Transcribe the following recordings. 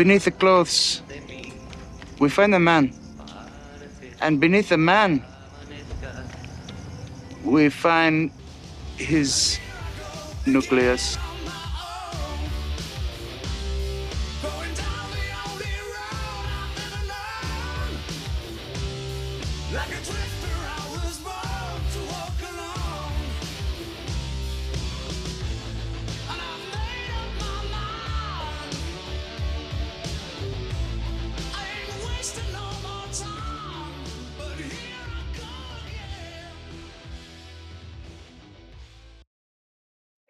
beneath the clothes, we find a man. And beneath the man, we find his nucleus.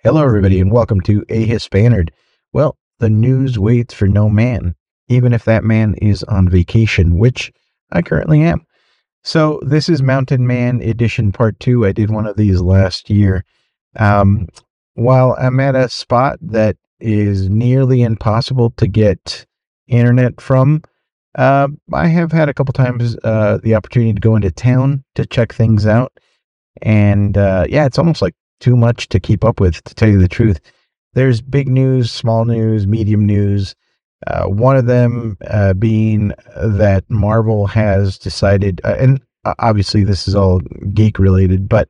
Hello, everybody, and welcome to A Hispanerd. Well, the news waits for no man, even if that man is on vacation, which I currently am. So, this is Mountain Man Edition Part 2. I did one of these last year. Um, while I'm at a spot that is nearly impossible to get internet from, uh, I have had a couple times uh, the opportunity to go into town to check things out. And uh, yeah, it's almost like too much to keep up with, to tell you the truth. There's big news, small news, medium news. Uh, one of them uh, being that Marvel has decided, uh, and obviously this is all geek related, but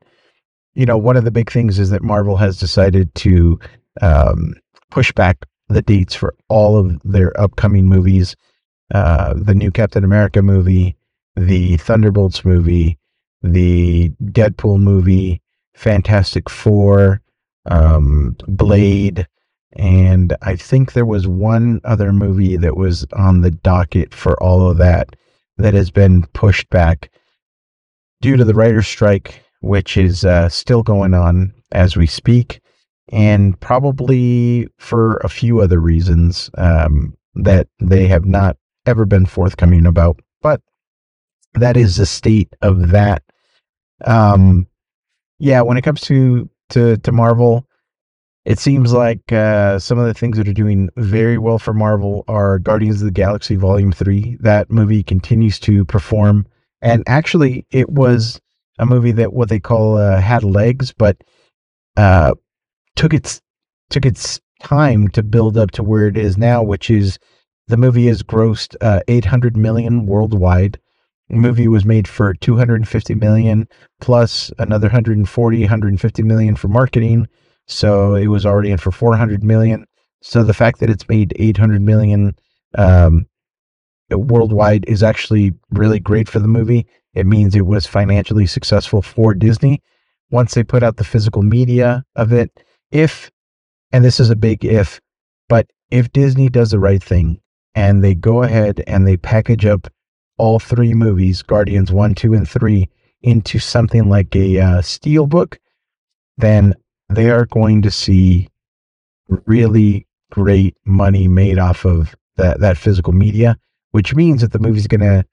you know, one of the big things is that Marvel has decided to um, push back the dates for all of their upcoming movies. Uh, the new Captain America movie, the Thunderbolts movie, the Deadpool movie, Fantastic Four, um, Blade, and I think there was one other movie that was on the docket for all of that that has been pushed back due to the writer's strike, which is uh, still going on as we speak, and probably for a few other reasons um, that they have not ever been forthcoming about. But that is the state of that. Um, yeah, when it comes to to to Marvel, it seems like uh, some of the things that are doing very well for Marvel are Guardians of the Galaxy Volume Three. That movie continues to perform, and actually, it was a movie that what they call uh, had legs, but uh, took its took its time to build up to where it is now, which is the movie has grossed uh, 800 million worldwide movie was made for 250 million plus another 140 150 million for marketing. So it was already in for 400 million. So the fact that it's made 800 million um, worldwide is actually really great for the movie. It means it was financially successful for disney. Once they put out the physical media of it if and this is a big if but if disney does the right thing and they go ahead and they package up all three movies, Guardians 1, 2, and 3, into something like a uh, steel book, then they are going to see really great money made off of that, that physical media, which means that the movie's going to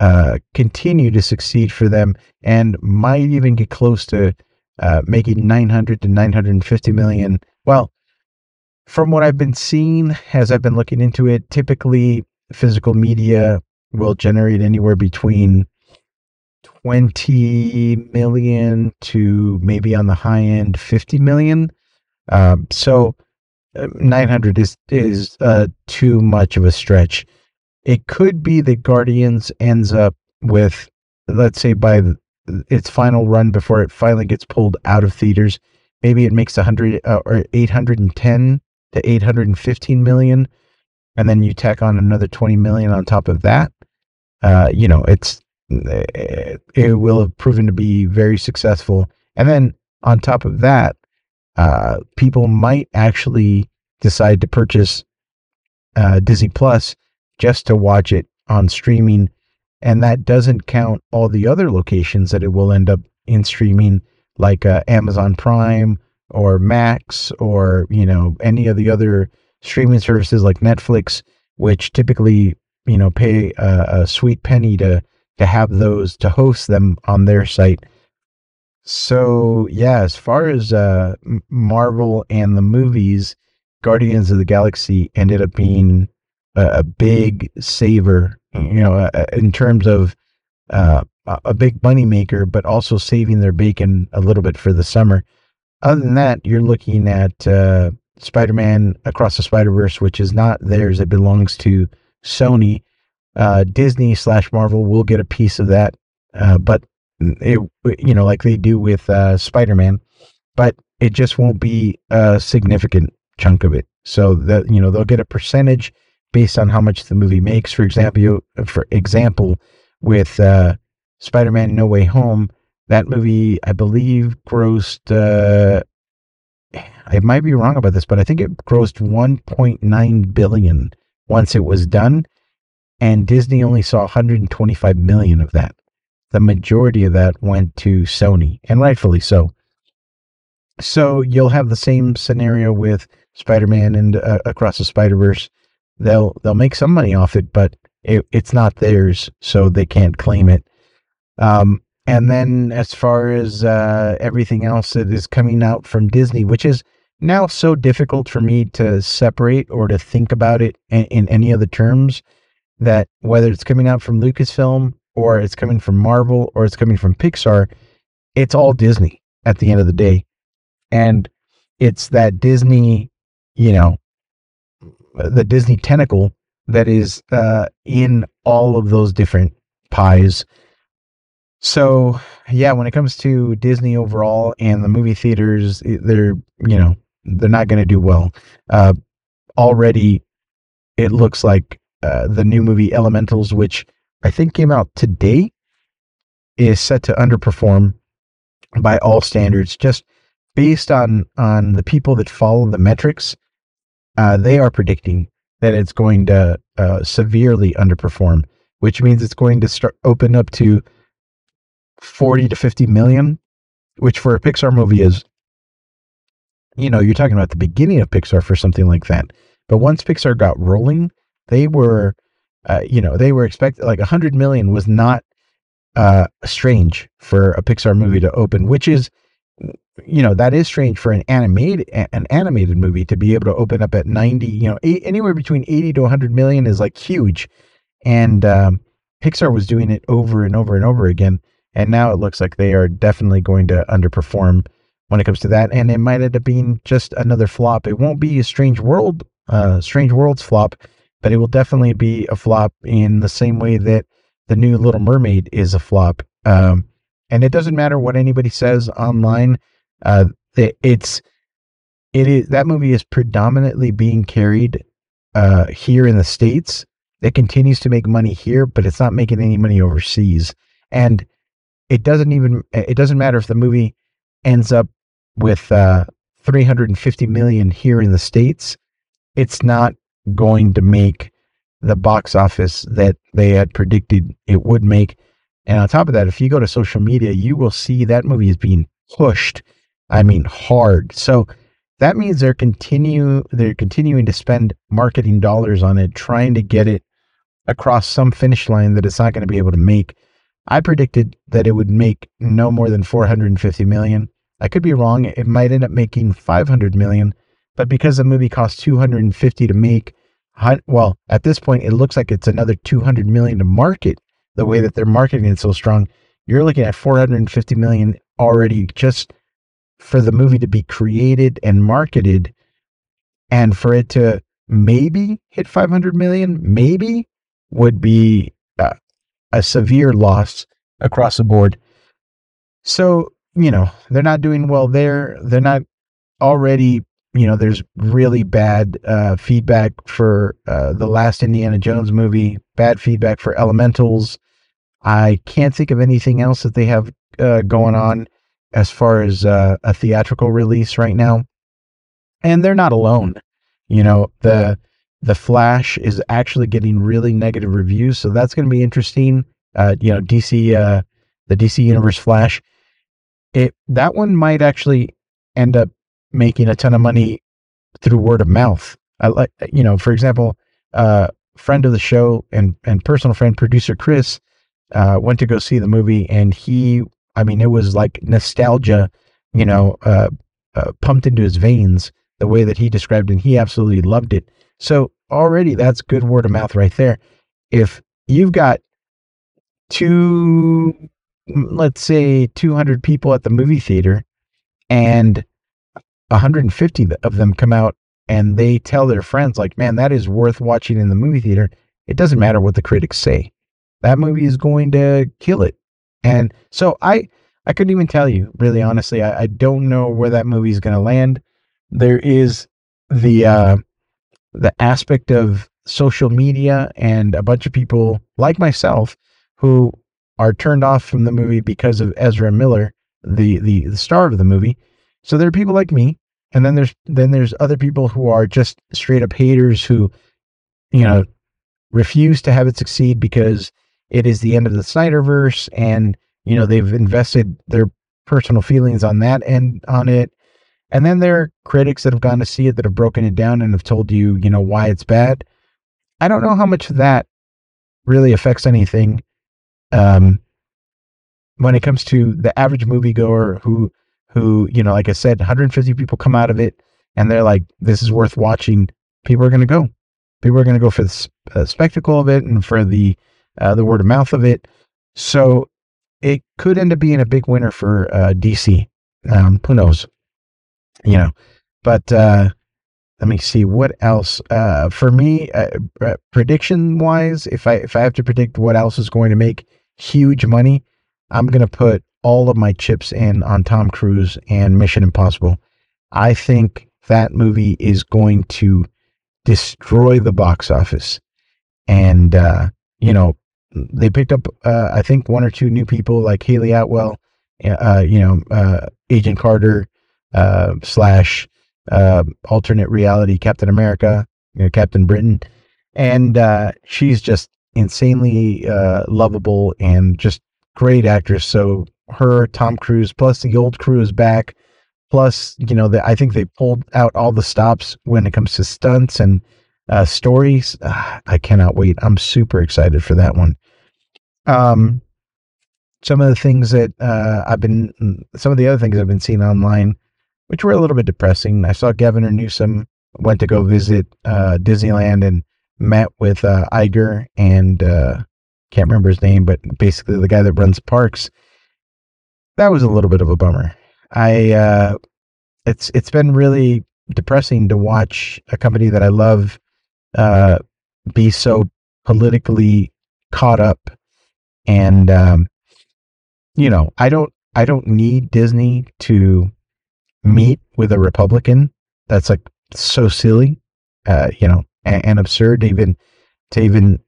uh, continue to succeed for them and might even get close to uh, making 900 to 950 million. Well, from what I've been seeing as I've been looking into it, typically physical media will generate anywhere between 20 million to maybe on the high end 50 million. Um, so uh, 900 is is uh, too much of a stretch. It could be that Guardians ends up with, let's say, by the, its final run before it finally gets pulled out of theaters, maybe it makes 100 uh, or 810 to 815 million, and then you tack on another 20 million on top of that uh, you know, it's it, it will have proven to be very successful. And then on top of that, uh, people might actually decide to purchase uh, Disney Plus just to watch it on streaming. And that doesn't count all the other locations that it will end up in streaming, like uh, Amazon Prime or Max or, you know, any of the other streaming services like Netflix, which typically you know pay a, a sweet penny to to have those to host them on their site. So yeah, as far as uh, Marvel and the movies, Guardians of the Galaxy ended up being a, a big saver. You know, uh, in terms of uh, a big money maker, but also saving their bacon a little bit for the summer. Other than that, you're looking at uh, Spider-Man Across the Spider-Verse, which is not theirs. It belongs to Sony. Uh, Disney slash Marvel will get a piece of that, uh, but it you know like they do with uh, Spider-Man, but it just won't be a significant chunk of it. So that you know they'll get a percentage based on how much the movie makes. For example, for example, with uh, Spider-Man No Way Home, that movie I believe grossed. Uh, I might be wrong about this, but I think it grossed 1.9 billion once it was done, and Disney only saw 125 million of that. The majority of that went to Sony, and rightfully so. So you'll have the same scenario with Spider-Man and uh, Across the Spider-Verse. They'll they'll make some money off it, but it, it's not theirs, so they can't claim it. Um, and then as far as uh, everything else that is coming out from Disney, which is now so difficult for me to separate or to think about it in, in any other terms, that whether it's coming out from Lucasfilm or it's coming from Marvel or it's coming from Pixar, it's all Disney at the end of the day. And it's that Disney, you know, the Disney tentacle that is uh, in all of those different pies. So, yeah, when it comes to Disney overall and the movie theaters, they're, you know, they're not going to do well. Uh, already, it looks like uh, the new movie Elementals, which I think came out today, is set to underperform by all standards. Just based on on the people that follow the metrics, uh, they are predicting that it's going to uh, severely underperform, which means it's going to start open up to 40 to 50 million, which for a Pixar movie is, you know, you're talking about the beginning of Pixar for something like that. But once Pixar got rolling, they were, uh, you know, they were expected like 100 million was not uh, strange for a Pixar movie to open, which is, you know, that is strange for an animated an animated movie to be able to open up at 90. You know, eight, anywhere between 80 to 100 million is like huge, and um, Pixar was doing it over and over and over again. And now it looks like they are definitely going to underperform when it comes to that. And it might end up being just another flop. It won't be a Strange World, uh, Strange Worlds flop, but it will definitely be a flop in the same way that the new Little Mermaid is a flop. Um, and it doesn't matter what anybody says online. Uh, it, it's it is that movie is predominantly being carried uh, here in the states. It continues to make money here, but it's not making any money overseas. And it doesn't even it doesn't matter if the movie ends up with uh, 350 million here in the states it's not going to make the box office that they had predicted it would make. And on top of that if you go to social media you will see that movie is being pushed i mean hard. So that means they're continue they're continuing to spend marketing dollars on it trying to get it across some finish line that it's not going to be able to make. I predicted that it would make no more than 450 million. I could be wrong. It might end up making 500 million, but because the movie cost 250 to make, well, at this point, it looks like it's another 200 million to market. The way that they're marketing it so strong, you're looking at 450 million already just for the movie to be created and marketed, and for it to maybe hit 500 million, maybe would be uh, a severe loss across the board. So, you know, they're not doing well there. They're not already, you know, there's really bad uh, feedback for uh, the last Indiana Jones movie, bad feedback for Elementals. I can't think of anything else that they have uh, going on as far as uh, a theatrical release right now. And they're not alone. You know, the the Flash is actually getting really negative reviews, so that's going to be interesting. Uh, you know, DC, uh, the DC Universe Flash, it that one might actually end up making a ton of money through word of mouth. I like, you know, for example, uh, friend of the show and and personal friend producer Chris uh, went to go see the movie, and he, I mean, it was like nostalgia, you know, uh, uh, pumped into his veins the way that he described it. And he absolutely loved it. So already that's good word of mouth right there. If you've got two, let's say 200 people at the movie theater and 150 of them come out and they tell their friends like, "Man, that is worth watching in the movie theater." It doesn't matter what the critics say. That movie is going to kill it. And so I I couldn't even tell you, really honestly. I, I don't know where that movie is going to land. There is the uh, the aspect of social media and a bunch of people like myself who are turned off from the movie because of Ezra Miller, the the, the star of the movie. So there are people like me, and then there's then there's other people who are just straight up haters who, you know, refuse to have it succeed because it is the end of the Snyderverse, and you know they've invested their personal feelings on that and on it. And then there are critics that have gone to see it that have broken it down and have told you, you know, why it's bad. I don't know how much that really affects anything um, when it comes to the average moviegoer who who you know like i said 150 people come out of it and they're like this is worth watching. People are going to go. People are going to go for the uh, spectacle of it and for the uh, the word of mouth of it. So it could end up being a big winner for uh, dc um, who knows? You know but uh, let me see what else? Uh, for me uh, prediction wise if i if i have to predict what else is going to make huge money i'm going to put all of my chips in on Tom Cruise and Mission Impossible. I think that movie is going to destroy the box office. And, uh, you know, they picked up, uh, I think, one or two new people like Hayley Atwell, uh, you know, uh, Agent Carter, uh, slash uh, alternate reality Captain America, you know, Captain Britain. And she's just insanely lovable and just great actress. So her, Tom Cruise, plus the old crew is back. Plus, you know, the, I think they pulled out all the stops when it comes to stunts and uh, stories. Uh, I cannot wait. I'm super excited for that one. Um, some of the things that uh, I've been, some of the other things I've been seeing online, which were a little bit depressing. I saw Governor Newsom went to go visit uh, Disneyland and met with uh, Iger and uh, can't remember his name, but basically the guy that runs parks that was a little bit of a bummer. I uh, it's it's been really depressing to watch a company that I love uh, be so politically caught up, and um, you know, I don't I don't need Disney to meet with a Republican. That's like so silly, uh, you know, and, and absurd to even to even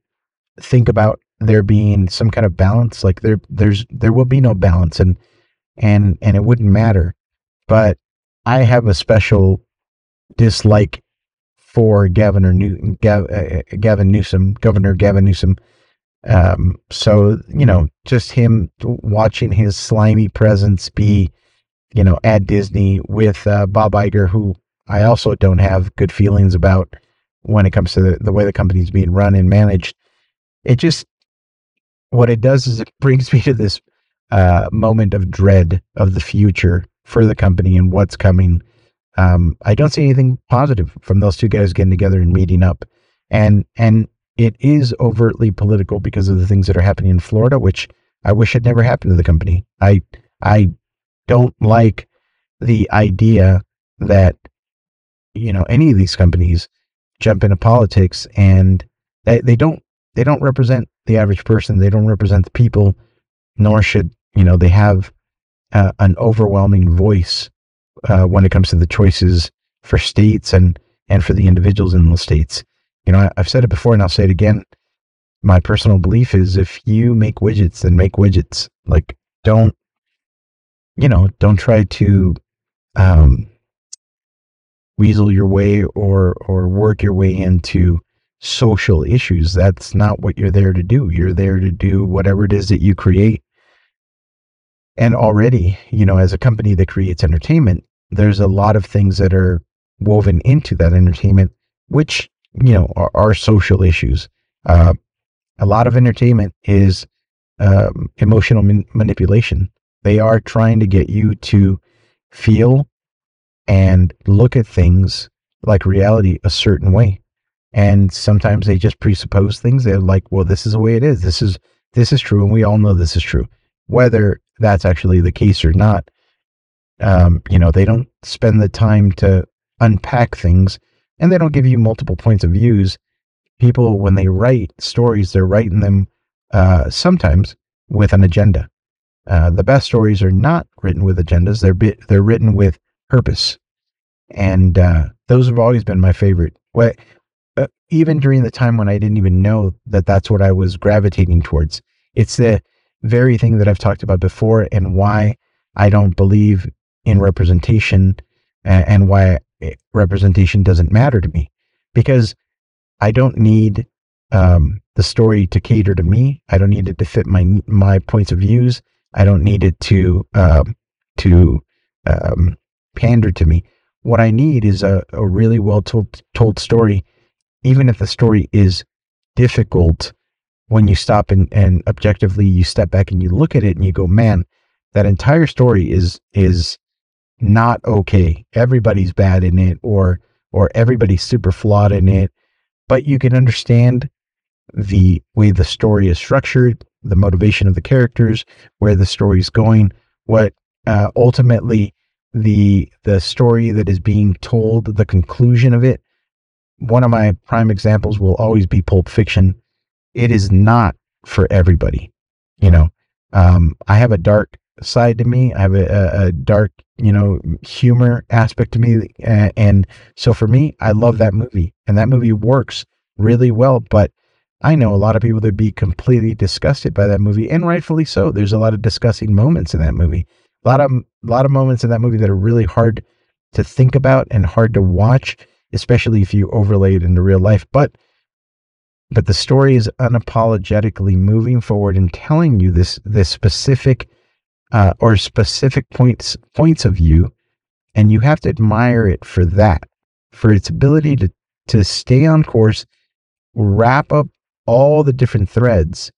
think about there being some kind of balance. Like there there's there will be no balance, and and and it wouldn't matter. But I have a special dislike for Gavin New, Gav, uh, Gavin Newsom, Governor Gavin Newsom. Um, so you know, just him watching his slimy presence be, you know, at Disney with uh, Bob Iger, who I also don't have good feelings about when it comes to the, the way the company's being run and managed. It just what it does is it brings me to this uh, moment of dread of the future for the company and what's coming. Um, I don't see anything positive from those two guys getting together and meeting up, and and it is overtly political because of the things that are happening in Florida, which I wish had never happened to the company. I I don't like the idea that you know any of these companies jump into politics and they, they don't they don't represent the average person they don't represent the people nor should you know they have uh, an overwhelming voice uh, when it comes to the choices for states and and for the individuals in those states. You know, I, I've said it before and I'll say it again. My personal belief is if you make widgets, then make widgets. Like, don't, you know, don't try to um, weasel your way or or work your way into social issues. That's not what you're there to do. You're there to do whatever it is that you create and already, you know, as a company that creates entertainment, there's a lot of things that are woven into that entertainment, which, you know, are, are social issues. Uh, a lot of entertainment is um, emotional man- manipulation. They are trying to get you to feel and look at things like reality a certain way. And sometimes they just presuppose things. They're like, well, this is the way it is. This is this is true, and we all know this is true. Whether that's actually the case or not. Um, you know, they don't spend the time to unpack things and they don't give you multiple points of views. People, when they write stories, they're writing them uh, sometimes with an agenda. Uh, the best stories are not written with agendas; they're they're written with purpose, and uh, those have always been my favorite. What, uh, even during the time when I didn't even know that that's what I was gravitating towards. It's the very thing that I've talked about before, and why I don't believe in representation, and, and why representation doesn't matter to me, because I don't need um, the story to cater to me. I don't need it to fit my my points of views. I don't need it to um, to um, pander to me. What I need is a, a really well told told story, even if the story is difficult. When you stop and, and objectively you step back and you look at it and you go, man, that entire story is is not okay. Everybody's bad in it, or or everybody's super flawed in it. But you can understand the way the story is structured, the motivation of the characters, where the story is going, what uh, ultimately the the story that is being told, the conclusion of it. One of my prime examples will always be Pulp Fiction. It is not for everybody. You know, um, I have a dark side to me. I have a, a, dark, you know, humor aspect to me, and, so for me, I love that movie, and that movie works really well. But I know a lot of people that be completely disgusted by that movie, and rightfully so. There's a lot of disgusting moments in that movie. A lot of a lot of moments in that movie that are really hard to think about and hard to watch, especially if you overlay it into real life. But but the story is unapologetically moving forward and telling you this this specific uh, or specific points points of view, and you have to admire it for that, for its ability to to stay on course, wrap up all the different threads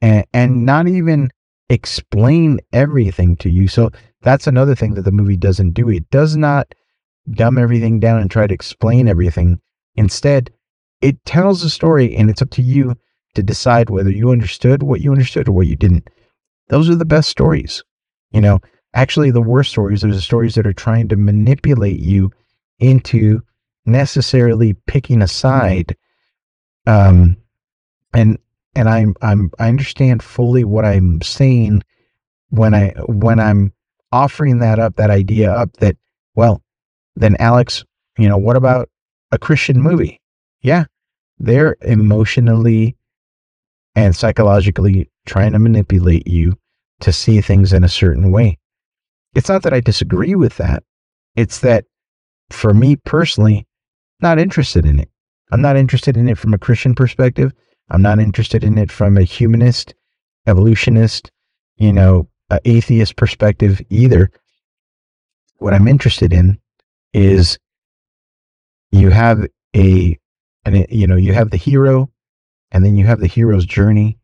and, and not even explain everything to you. So that's another thing that the movie doesn't do. It does not dumb everything down and try to explain everything. Instead, it tells a story and it's up to you to decide whether you understood what you understood or what you didn't. Those are the best stories. You know, actually, the worst stories are the stories that are trying to manipulate you into necessarily picking a side um, and and I'm I'm I understand fully what I'm saying when I when I'm offering that up that idea up that well then Alex you know what about a Christian movie? Yeah they're emotionally and psychologically trying to manipulate you to see things in a certain way. It's not that I disagree with that. It's that for me personally not interested in it. I'm not interested in it from a Christian perspective I'm not interested in it from a humanist, evolutionist, you know, atheist perspective either. What I'm interested in is you have a, and you know, you have the hero, and then you have the hero's journey,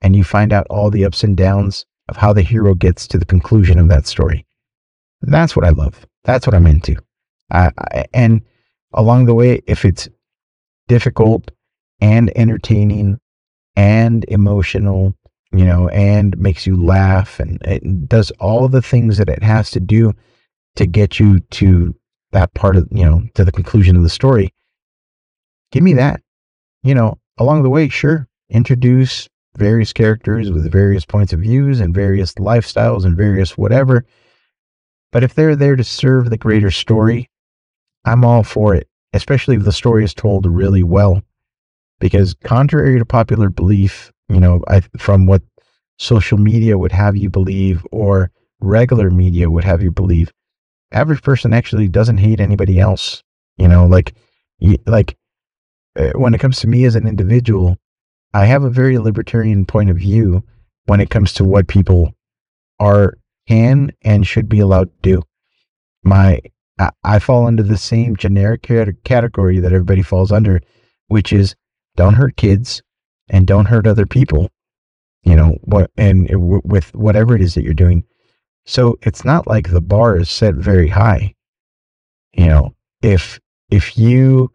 and you find out all the ups and downs of how the hero gets to the conclusion of that story. That's what I love. That's what I'm into. I, I, and along the way, if it's difficult and entertaining and emotional, you know, and makes you laugh and it does all the things that it has to do to get you to that part of, you know, to the conclusion of the story. Give me that. You know, along the way, sure, introduce various characters with various points of views and various lifestyles and various whatever. But if they're there to serve the greater story, I'm all for it, especially if the story is told really well because contrary to popular belief, you know, I, from what social media would have you believe or regular media would have you believe, average person actually doesn't hate anybody else. You know, like, like uh, when it comes to me as an individual, I have a very libertarian point of view when it comes to what people are can and should be allowed to do. My I fall under the same generic category that everybody falls under, which is don't hurt kids and don't hurt other people you know what and with whatever it is that you're doing. So it's not like the bar is set very high you know. If if you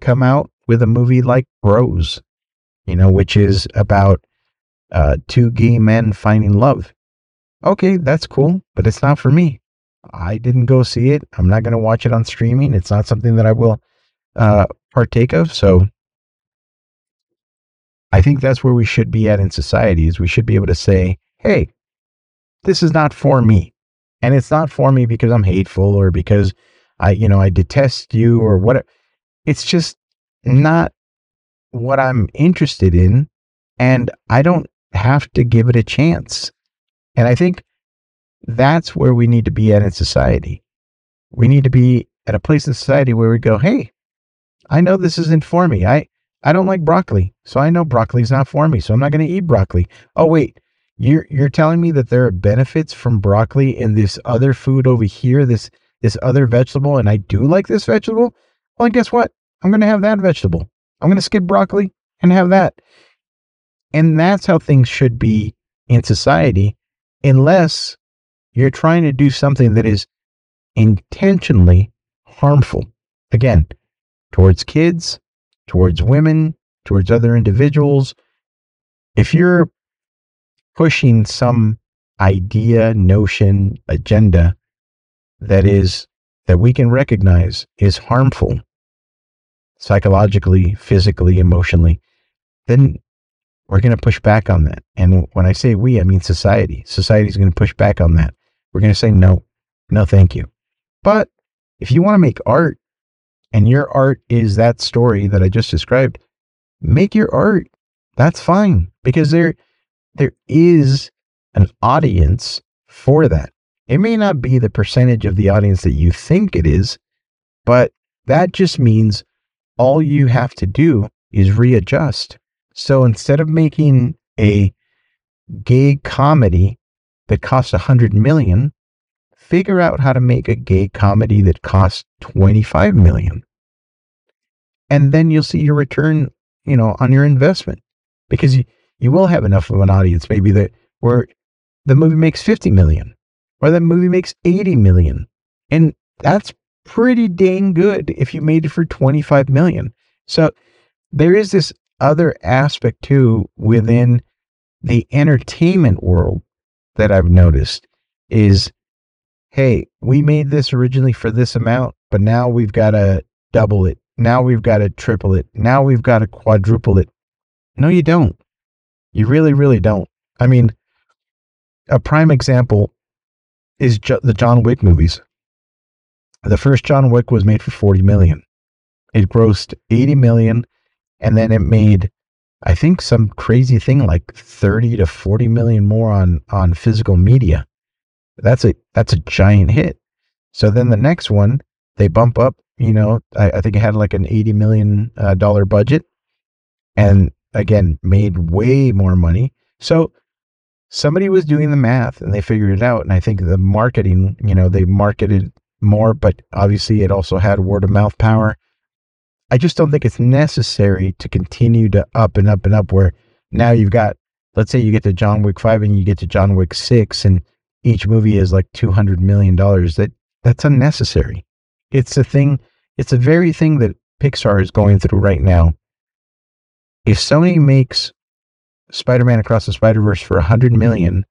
come out with a movie like bros you know which is about uh, two gay men finding love okay that's cool but it's not for me. I didn't go see it. I'm not going to watch it on streaming. It's not something that i will uh, partake of. So I think that's where we should be at in society is we should be able to say, hey, this is not for me. And it's not for me because I'm hateful or because I, you know, I detest you or what. It's just not what I'm interested in. And I don't have to give it a chance. And I think that's where we need to be at in society. We need to be at a place in society where we go, hey, I know this isn't for me. I, I don't like broccoli. So I know broccoli's not for me. So I'm not going to eat broccoli. Oh, wait. You're you're telling me that there are benefits from broccoli and this other food over here, this this other vegetable, and I do like this vegetable? Well, guess what? I'm gonna have that vegetable. I'm gonna skip broccoli and have that. And that's how things should be in society, unless you're trying to do something that is intentionally harmful. Again, towards kids, towards women, towards other individuals. If you're pushing some idea, notion, agenda that is that we can recognize is harmful psychologically, physically, emotionally, then we're going to push back on that. And when I say we, I mean society. Society is going to push back on that. We're going to say no, no, thank you. But if you want to make art and your art is that story that I just described, make your art. That's fine because there, there is an audience for that. It may not be the percentage of the audience that you think it is, but that just means all you have to do is readjust. So instead of making a gay comedy that costs a hundred million, figure out how to make a gay comedy that costs 25 million. And then you'll see your return, you know, on your investment because you, you will have enough of an audience maybe that where the movie makes 50 million or the movie makes 80 million. And that's pretty dang good if you made it for 25 million. So there is this other aspect too within the entertainment world that I've noticed is hey, we made this originally for this amount, but now we've got to double it. Now we've got to triple it. Now we've got to quadruple it. No, you don't. You really, really don't. I mean, a prime example is jo- the John Wick movies. The first John Wick was made for 40 million. It grossed 80 million and then it made I think some crazy thing like 30 to 40 million more on on physical media. That's a that's a giant hit. So then the next one they bump up, you know, I, I think it had like an 80 million uh, dollar budget and again made way more money. So somebody was doing the math and they figured it out and I think the marketing, you know, they marketed more, but obviously it also had word of mouth power. I just don't think it's necessary to continue to up and up and up where now you've got, let's say you get to John Wick 5 and you get to John Wick 6 and each movie is like $200 million. That that's unnecessary. It's a thing, it's a very thing that Pixar is going through right now. If Sony makes Spider-Man Across the Spider-Verse for 100 million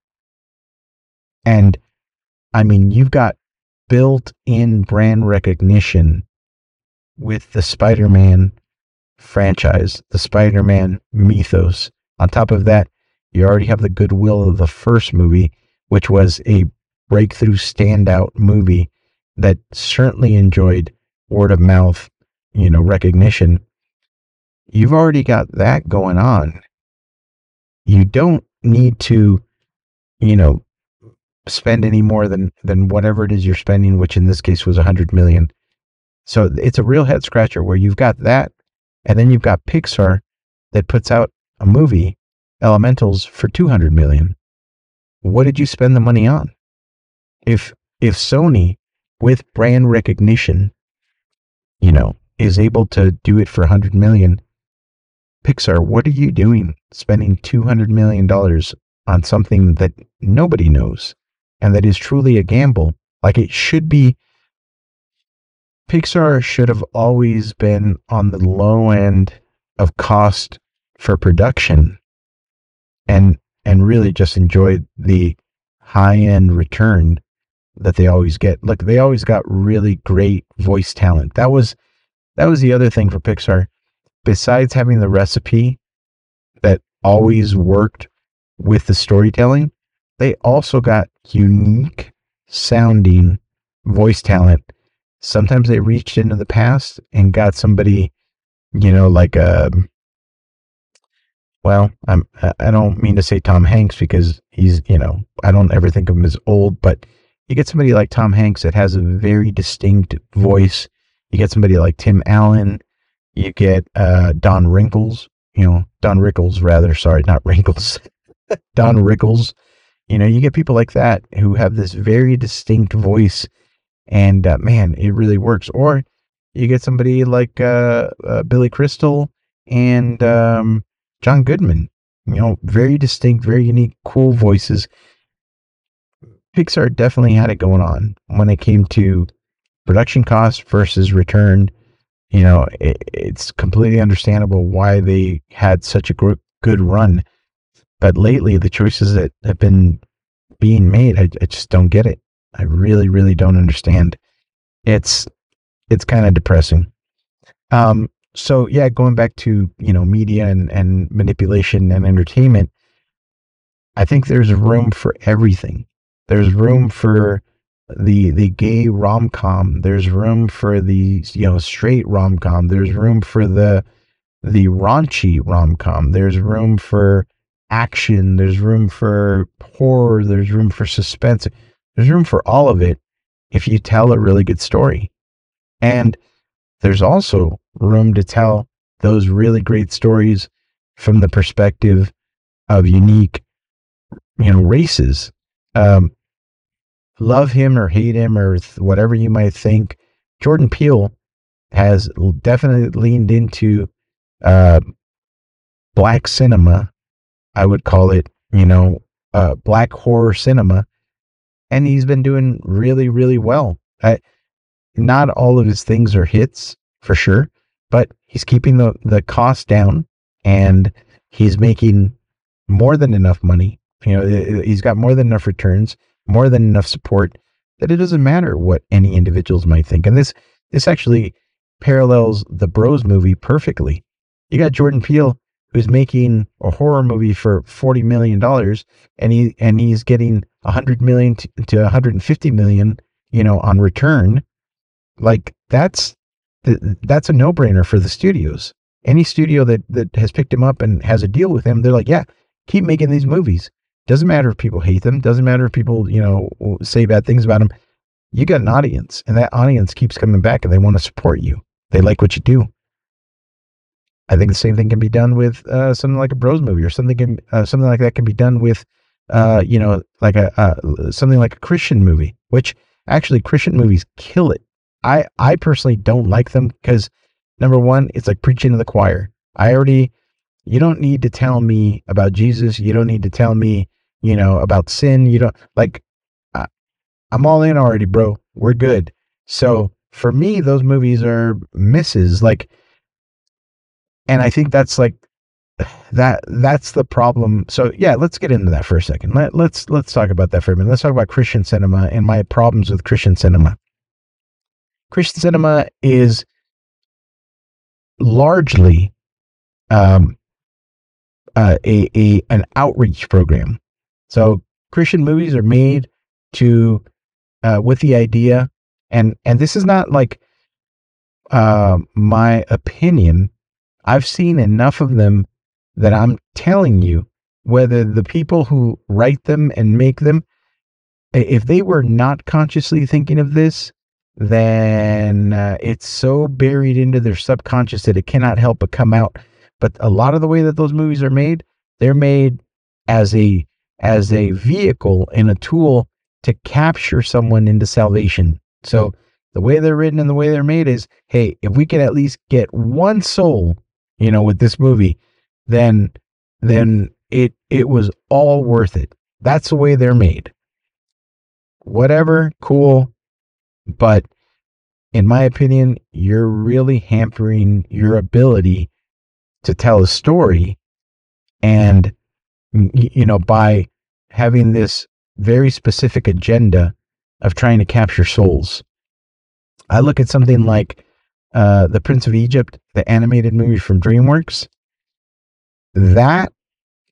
and I mean, you've got built in brand recognition with the Spider Man franchise, the Spider Man mythos. On top of that, you already have the goodwill of the first movie, which was a breakthrough standout movie that certainly enjoyed word of mouth, you know, recognition. You've already got that going on. You don't need to, you know, spend any more than than whatever it is you're spending, which in this case was a hundred million. So it's a real head scratcher where you've got that, and then you've got Pixar that puts out a movie, Elementals, for two hundred million. What did you spend the money on? If if Sony with brand recognition, you know, is able to do it for a hundred million, Pixar, what are you doing spending two hundred million dollars on something that nobody knows? and that is truly a gamble. Like it should be. Pixar should have always been on the low end of cost for production and and really just enjoyed the high end return that they always get. Look, they always got really great voice talent. That was that was the other thing for Pixar. Besides having the recipe that always worked with the storytelling, they also got unique sounding voice talent. Sometimes they reached into the past and got somebody, you know, like a um, well, I'm I don't mean to say Tom Hanks because he's, you know, I don't ever think of him as old, but you get somebody like Tom Hanks that has a very distinct voice. You get somebody like Tim Allen. You get uh, Don Wrinkles, you know, Don Rickles rather. Sorry, not Wrinkles. Don Rickles. You know, you get people like that who have this very distinct voice, and uh, man, it really works. Or you get somebody like uh, uh, Billy Crystal and um, John Goodman. You know, very distinct, very unique, cool voices. Pixar definitely had it going on when it came to production cost versus return. You know, it, it's completely understandable why they had such a gr- good run. But lately, the choices that have been being made, I, I just don't get it. I really, really don't understand. It's it's kind of depressing. Um, so yeah, going back to you know media and, and manipulation and entertainment, I think there's room for everything. There's room for the the gay rom com. There's room for the you know straight rom com. There's room for the the raunchy rom com. There's room for action. There's room for horror. There's room for suspense. There's room for all of it if you tell a really good story. And there's also room to tell those really great stories from the perspective of unique, you know, races. Um, love him or hate him or th- whatever you might think, Jordan Peele has definitely leaned into uh, black cinema. I would call it, you know, uh, black horror cinema, and he's been doing really, really well. I, not all of his things are hits for sure, but he's keeping the, the cost down and he's making more than enough money. You know, he's got more than enough returns, more than enough support that it doesn't matter what any individuals might think. And this this actually parallels the Bros movie perfectly. You got Jordan Peele who's making a horror movie for 40 million dollars and he and he's getting 100 million to, to 150 million, you know, on return. Like that's that's a no-brainer for the studios. Any studio that that has picked him up and has a deal with him, they're like, yeah, keep making these movies. Doesn't matter if people hate them. Doesn't matter if people, you know, say bad things about them. You got an audience, and that audience keeps coming back, and they want to support you. They like what you do. I think the same thing can be done with uh, something like a Bros movie, or something can, uh, something like that can be done with, uh, you know, like a uh, something like a Christian movie. Which actually, Christian movies kill it I I personally don't like them because number one, it's like preaching to the choir. I already you don't need to tell me about Jesus. You don't need to tell me, you know, about sin. You don't like I, I'm all in already, bro. We're good. So for me, those movies are misses. Like, and I think that's like that that's the problem. So yeah, let's get into that for a second. Let, let's let's talk about that for a minute. Let's talk about Christian cinema and my problems with Christian cinema. Christian cinema is largely um, uh, a, a an outreach program. So Christian movies are made to uh, with the idea, and and this is not like uh, my opinion. I've seen enough of them that I'm telling you whether the people who write them and make them, if they were not consciously thinking of this, then uh, it's so buried into their subconscious that it cannot help but come out. But a lot of the way that those movies are made, they're made as a as a vehicle and a tool to capture someone into salvation. So the way they're written and the way they're made is, hey, if we can at least get one soul, you know, with this movie, then then it it was all worth it. That's the way they're made. Whatever, cool, but in my opinion, you're really hampering your ability to tell a story. And, you know, by having this very specific agenda of trying to capture souls. I look at something like uh, The Prince of Egypt, the animated movie from DreamWorks, that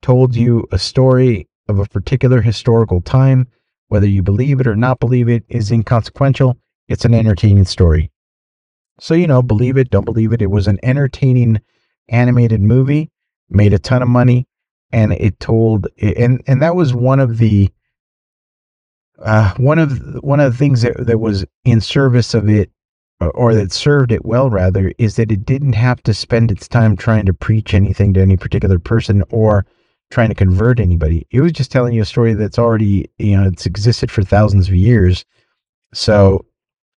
told you a story of a particular historical time. Whether you believe it or not believe it is inconsequential. It's an entertaining story. So, you know, believe it, don't believe it. It was an entertaining animated movie, made a ton of money, and it told, and, and that was one of the, uh, one of one of the things that, that was in service of it or that served it well rather is that it didn't have to spend its time trying to preach anything to any particular person or trying to convert anybody it was just telling you a story that's already you know it's existed for thousands of years so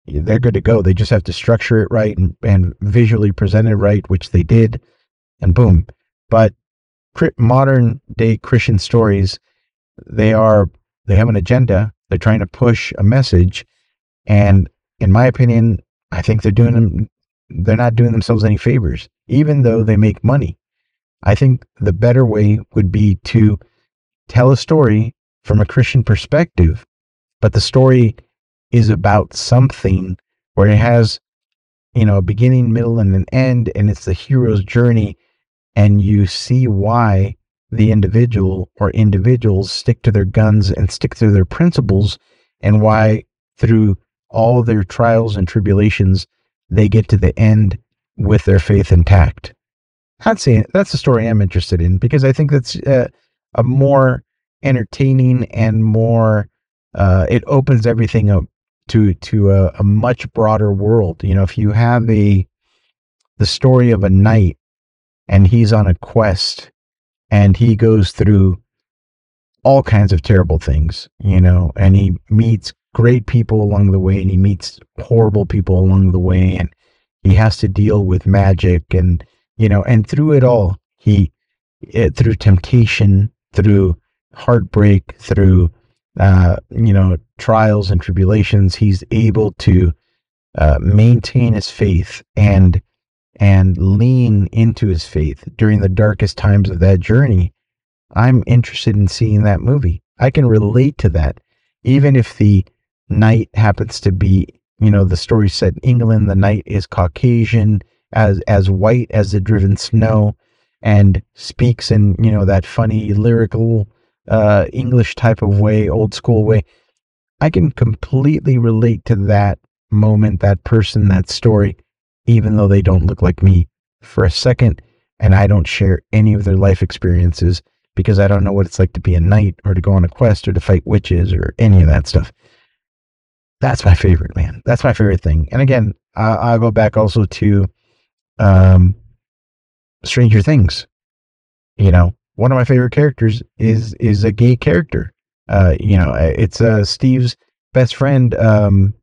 they're good to go. They just have to structure it right and, and visually present it right which they did and boom. But modern day christian stories they are they have an agenda. They're trying to push a message and in my opinion I think they're doing them, they're not doing themselves any favors, even though they make money. I think the better way would be to tell a story from a Christian perspective, but the story is about something where it has, you know, a beginning, middle, and an end, and it's the hero's journey, and you see why the individual or individuals stick to their guns and stick to their principles, and why through all their trials and tribulations, they get to the end with their faith intact. I'd say that's the story I'm interested in because I think that's uh, a more entertaining and more. Uh, it opens everything up to to a, a much broader world. You know, if you have a the story of a knight and he's on a quest and he goes through all kinds of terrible things, you know, and he meets great people along the way and he meets horrible people along the way and he has to deal with magic and you know and through it all he it, eh, through temptation through heartbreak through uh, you know trials and tribulations he's able to uh, maintain his faith and and lean into his faith during the darkest times of that journey i'm interested in seeing that movie i can relate to that even if the knight happens to be, you know, the story in England. The knight is Caucasian, as as white as the driven snow, and speaks in you know that funny lyrical uh, English type of way, old school way. I can completely relate to that moment, that person, that story, even though they don't look like me for a second, and I don't share any of their life experiences because I don't know what it's like to be a knight or to go on a quest or to fight witches or any of that stuff. That's my favorite, man. That's my favorite thing. And again, I, I'll go back also to um, Stranger Things. You know, one of my favorite characters is is a gay character. Uh, you know, it's uh, Steve's best friend. Um,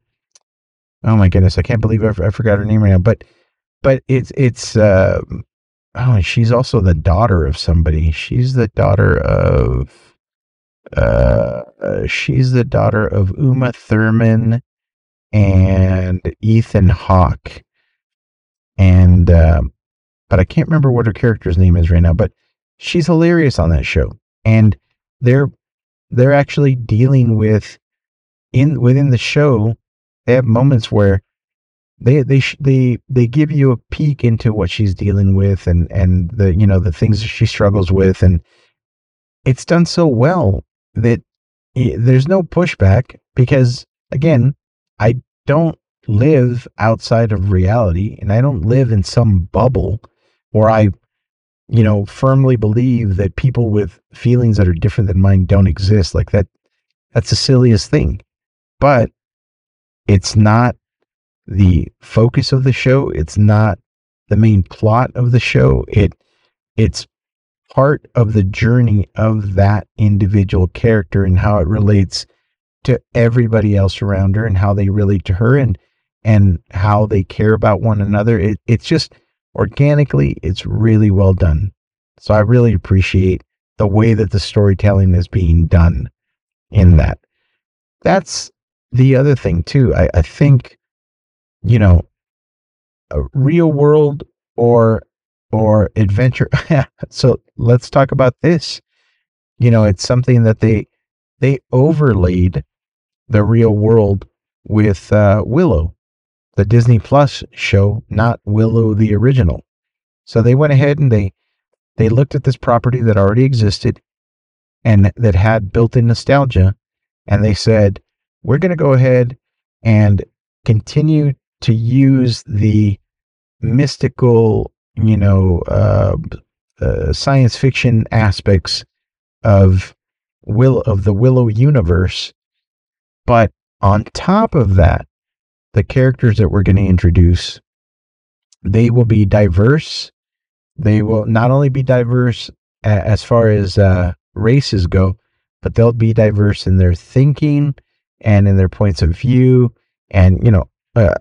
oh my goodness, I can't believe I, forgot her name right now. But but it's it's uh, oh, she's also the daughter of somebody. She's the daughter of uh, she's the daughter of Uma Thurman and Ethan Hawke. And, uh, but I can't remember what her character's name is right now, but she's hilarious on that show. And they're, they're actually dealing with in within the show, they have moments where they they they they give you a peek into what she's dealing with and and the you know the things she struggles with and it's done so well that there's no pushback because again, I don't live outside of reality and I don't live in some bubble where I you know firmly believe that people with feelings that are different than mine don't exist. Like that that's the silliest thing. But it's not the focus of the show. It's not the main plot of the show. It it's part of the journey of that individual character and how it relates to everybody else around her and how they relate to her and and how they care about one another. It, it's just organically, it's really well done. So I really appreciate the way that the storytelling is being done in that. That's the other thing too. I, I think, you know, a real world or or adventure. so let's talk about this. You know, it's something that they they overlaid the real world with uh, Willow. The Disney Plus show, not Willow the original. So they went ahead and they they looked at this property that already existed and that had built-in nostalgia and they said, "We're going to go ahead and continue to use the mystical, you know, uh, uh, science fiction aspects of will of the Willow universe, but on top of that, the characters that we're going to introduce, they will be diverse. They will not only be diverse as far as uh, races go, but they'll be diverse in their thinking and in their points of view. And you know, uh,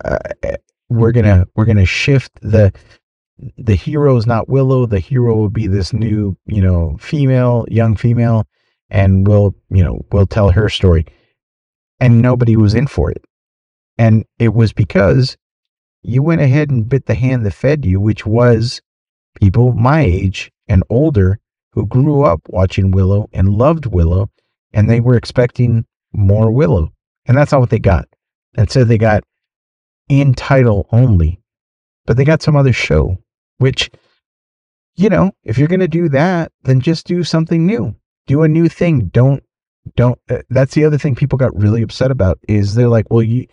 uh we're gonna we're gonna shift the the hero is not Willow. The hero will be this new, you know, female, young female, and we'll, you know, we'll tell her story. And nobody was in for it. And it was because you went ahead and bit the hand that fed you, which was people my age and older who grew up watching Willow and loved Willow, and they were expecting more Willow. And that's not what they got. And so they got in title only, but they got some other show which, you know, if you're going to do that, then just do something new. Do a new thing. Don't, don't. Uh, that's the other thing people got really upset about is they're like, well, you,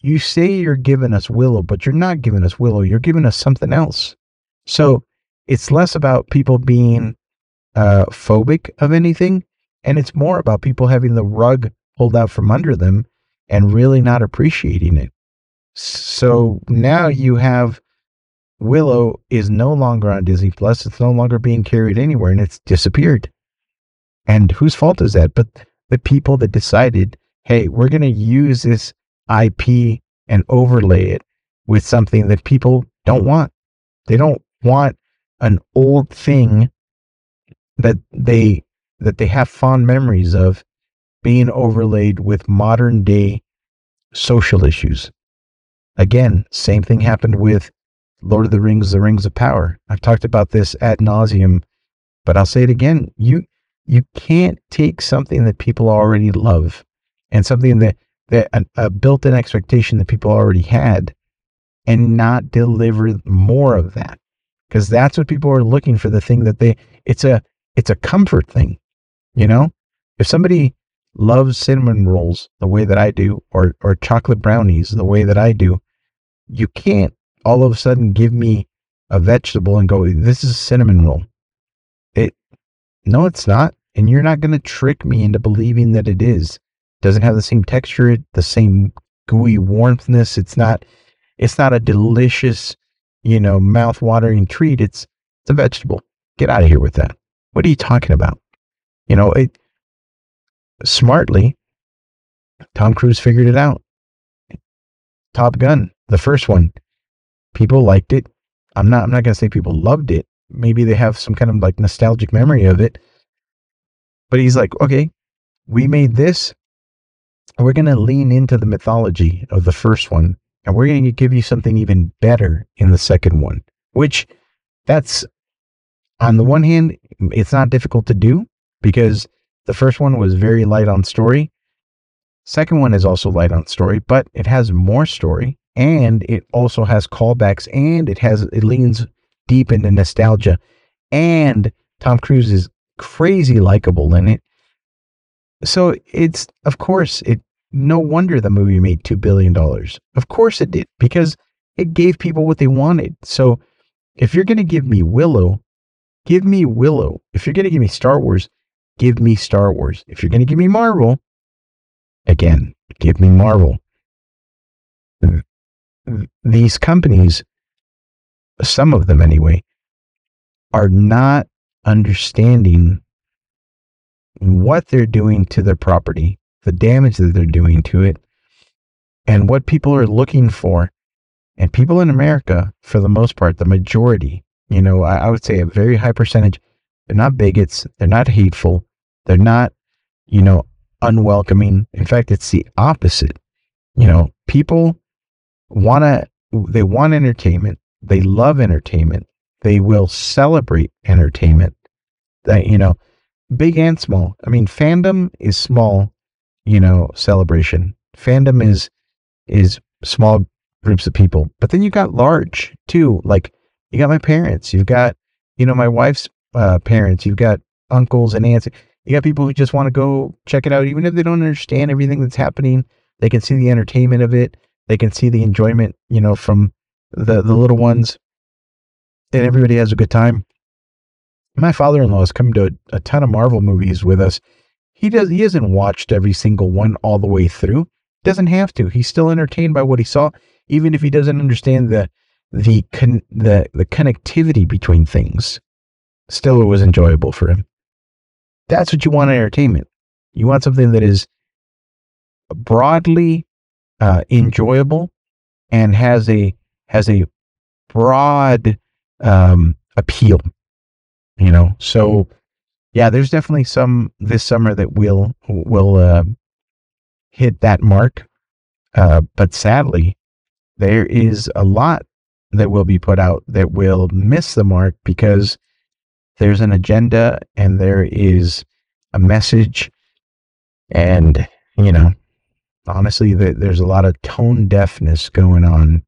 you say you're giving us Willow, but you're not giving us Willow. You're giving us something else. So it's less about people being uh, phobic of anything, and it's more about people having the rug pulled out from under them and really not appreciating it. So now you have Willow is no longer on Disney Plus. It's no longer being carried anywhere and it's disappeared. And whose fault is that? But the people that decided, hey, we're going to use this IP and overlay it with something that people don't want. They don't want an old thing that they that they have fond memories of being overlaid with modern day social issues. Again, same thing happened with Lord of the Rings, The Rings of Power. I've talked about this ad nauseum, but I'll say it again. You you can't take something that people already love and something that that a, a built-in expectation that people already had and not deliver more of that because that's what people are looking for the thing that they it's a it's a comfort thing you know if somebody loves cinnamon rolls the way that i do or or chocolate brownies the way that i do you can't all of a sudden give me a vegetable and go, this is a cinnamon roll. It, no, it's not. And you're not going to trick me into believing that it is. Doesn't have the same texture, the same gooey warmthness. It's not, it's not a delicious, you know, mouth watering treat. It's, it's a vegetable. Get out of here with that. What are you talking about? You know, it smartly, Tom Cruise figured it out. Top Gun, the first one, people liked it. I'm not I'm not gonna say people loved it. Maybe they have some kind of like nostalgic memory of it. But he's like, okay, we made this. We're gonna lean into the mythology of the first one, and we're gonna give you something even better in the second one. Which that's on the one hand, it's not difficult to do because the first one was very light on story. Second one is also light on story, but it has more story and it also has callbacks and it has it leans deep into nostalgia and Tom Cruise is crazy likable in it. So it's of course it no wonder the movie made 2 billion dollars. Of course it did because it gave people what they wanted. So if you're going to give me Willow, give me Willow. If you're going to give me Star Wars, give me Star Wars. If you're going to give me Marvel, again, give me Marvel these companies, some of them anyway, are not understanding what they're doing to their property, the damage that they're doing to it, and what people are looking for. And people in America, for the most part, the majority, you know, I, I would say a very high percentage, they're not bigots, they're not hateful, they're not, you know, unwelcoming. In fact, it's the opposite. You know, people want to they want entertainment they love entertainment they will celebrate entertainment that you know big and small i mean fandom is small you know celebration fandom is is small groups of people. But then you got large too. Like you got my parents, you've got, you know, my wife's uh, parents, you've got uncles and aunts. You got people who just want to go check it out, even if they don't understand everything that's happening. They can see the entertainment of it. They can see the enjoyment, you know, from the the little ones, and everybody has a good time. My father-in-law has come to a, a ton of Marvel movies with us. He does. He hasn't watched every single one all the way through. Doesn't have to. He's still entertained by what he saw, even if he doesn't understand the the con- the the connectivity between things. Still, it was enjoyable for him. That's what you want in entertainment. You want something that is broadly uh, enjoyable and has a has a broad um, appeal. You know, so yeah, there's definitely some this summer that will will uh, hit that mark. Uh, but sadly, there is a lot that will be put out that will miss the mark because there's an agenda and there is a message and you know honestly there's a lot of tone deafness going on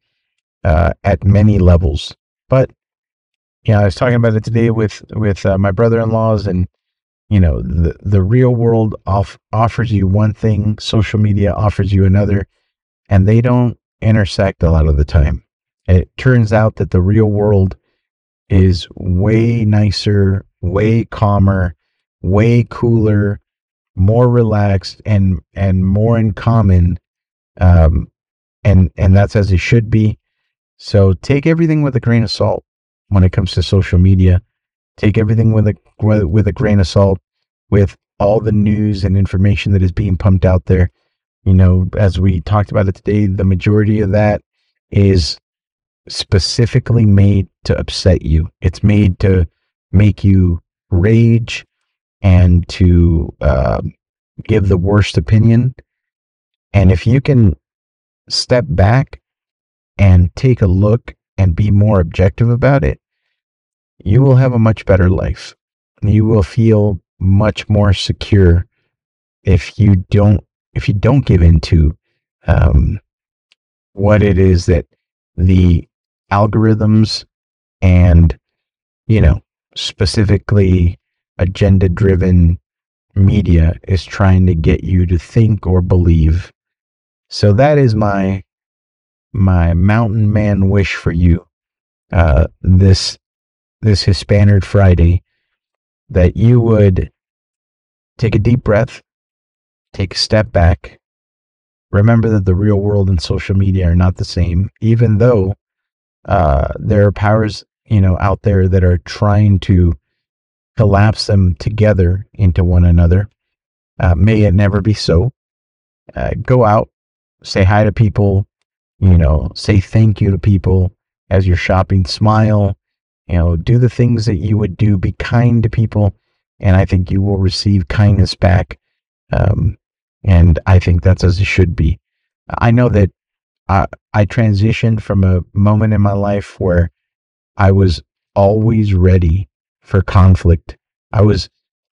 uh, at many levels but you know i was talking about it today with with uh, my brother-in-laws and you know the the real world off, offers you one thing social media offers you another and they don't intersect a lot of the time. It turns out that the real world is way nicer way calmer way cooler more relaxed and and more in common um and and that's as it should be. So take everything with a grain of salt when it comes to social media take everything with a with a grain of salt with all the news and information that is being pumped out there. You know, as we talked about it today, the majority of that is specifically made to upset you. It's made to make you rage and to uh, give the worst opinion. And if you can step back and take a look and be more objective about it, you will have a much better life. You will feel much more secure if you don't if you don't give into um, what it is that the algorithms and you know specifically agenda driven media is trying to get you to think or believe so that is my my mountain man wish for you uh, this this Hispanic Friday that you would take a deep breath, take a step back, remember that the real world and social media are not the same, even though uh, there are powers you know out there that are trying to collapse them together into one another. Uh, may it never be so. Uh, go out, say hi to people, you know, say thank you to people as you're shopping, smile, you know, do the things that you would do, be kind to people, and I think you will receive kindness back. Um, and I think that's as it should be. I know that I, I transitioned from a moment in my life where I was always ready for conflict. I was,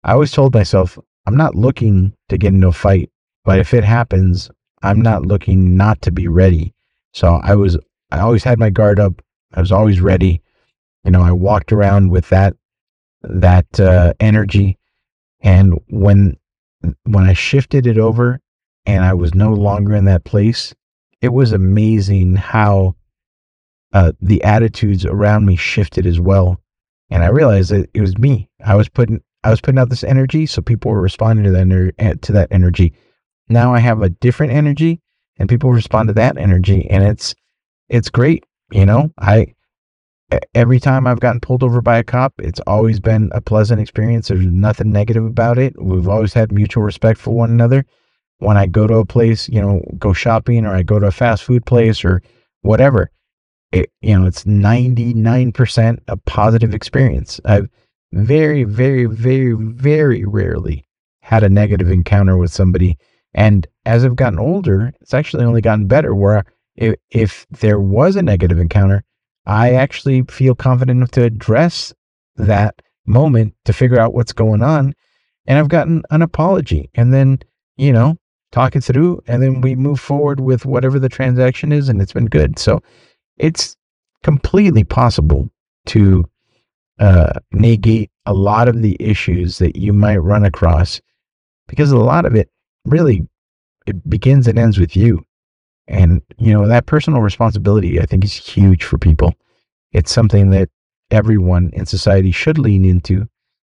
I always told myself, I'm not looking to get into a fight, but if it happens, I'm not looking not to be ready. So I was, I always had my guard up. I was always ready you know, I walked around with that that uh, energy, and when when I shifted it over, and I was no longer in that place, it was amazing how uh, the attitudes around me shifted as well. And I realized that it was me. I was putting I was putting out this energy, so people were responding to that eh, to that energy. Now I have a different energy, and people respond to that energy, and it's it's great. You know, I every time I've gotten pulled over by a cop, it's always been a pleasant experience. There's nothing negative about it. We've always had mutual respect for one another. When I go to a place, you know, go shopping or I go to a fast food place or whatever, it, you know, it's 99% a positive experience. I've very, very, very, very rarely had a negative encounter with somebody. And as I've gotten older, it's actually only gotten better where if, if there was a negative encounter, I actually feel confident enough to address that moment to figure out what's going on. And I've gotten an apology. And then, you know, talk it through, and then we move forward with whatever the transaction is, and it's been good. So it's completely possible to uh, negate a lot of the issues that you might run across because a lot of it really it begins and ends with you and you know that personal responsibility i think is huge for people. It's something that everyone in society should lean into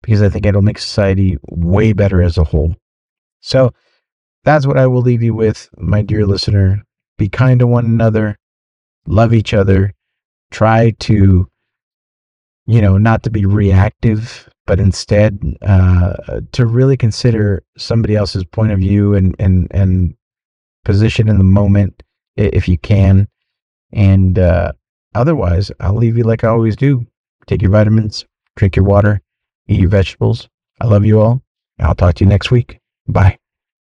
because i think it'll make society way better as a whole. So that's what i will leave you with my dear listener. Be kind to one another. Love each other. Try to you know not to be reactive but instead uh, to really consider somebody else's point of view and and and position in the moment if you can. And uh, otherwise i'll leave you like i always do. Take your vitamins drink your water eat your vegetables. I love you all. I'll talk to you next week. Bye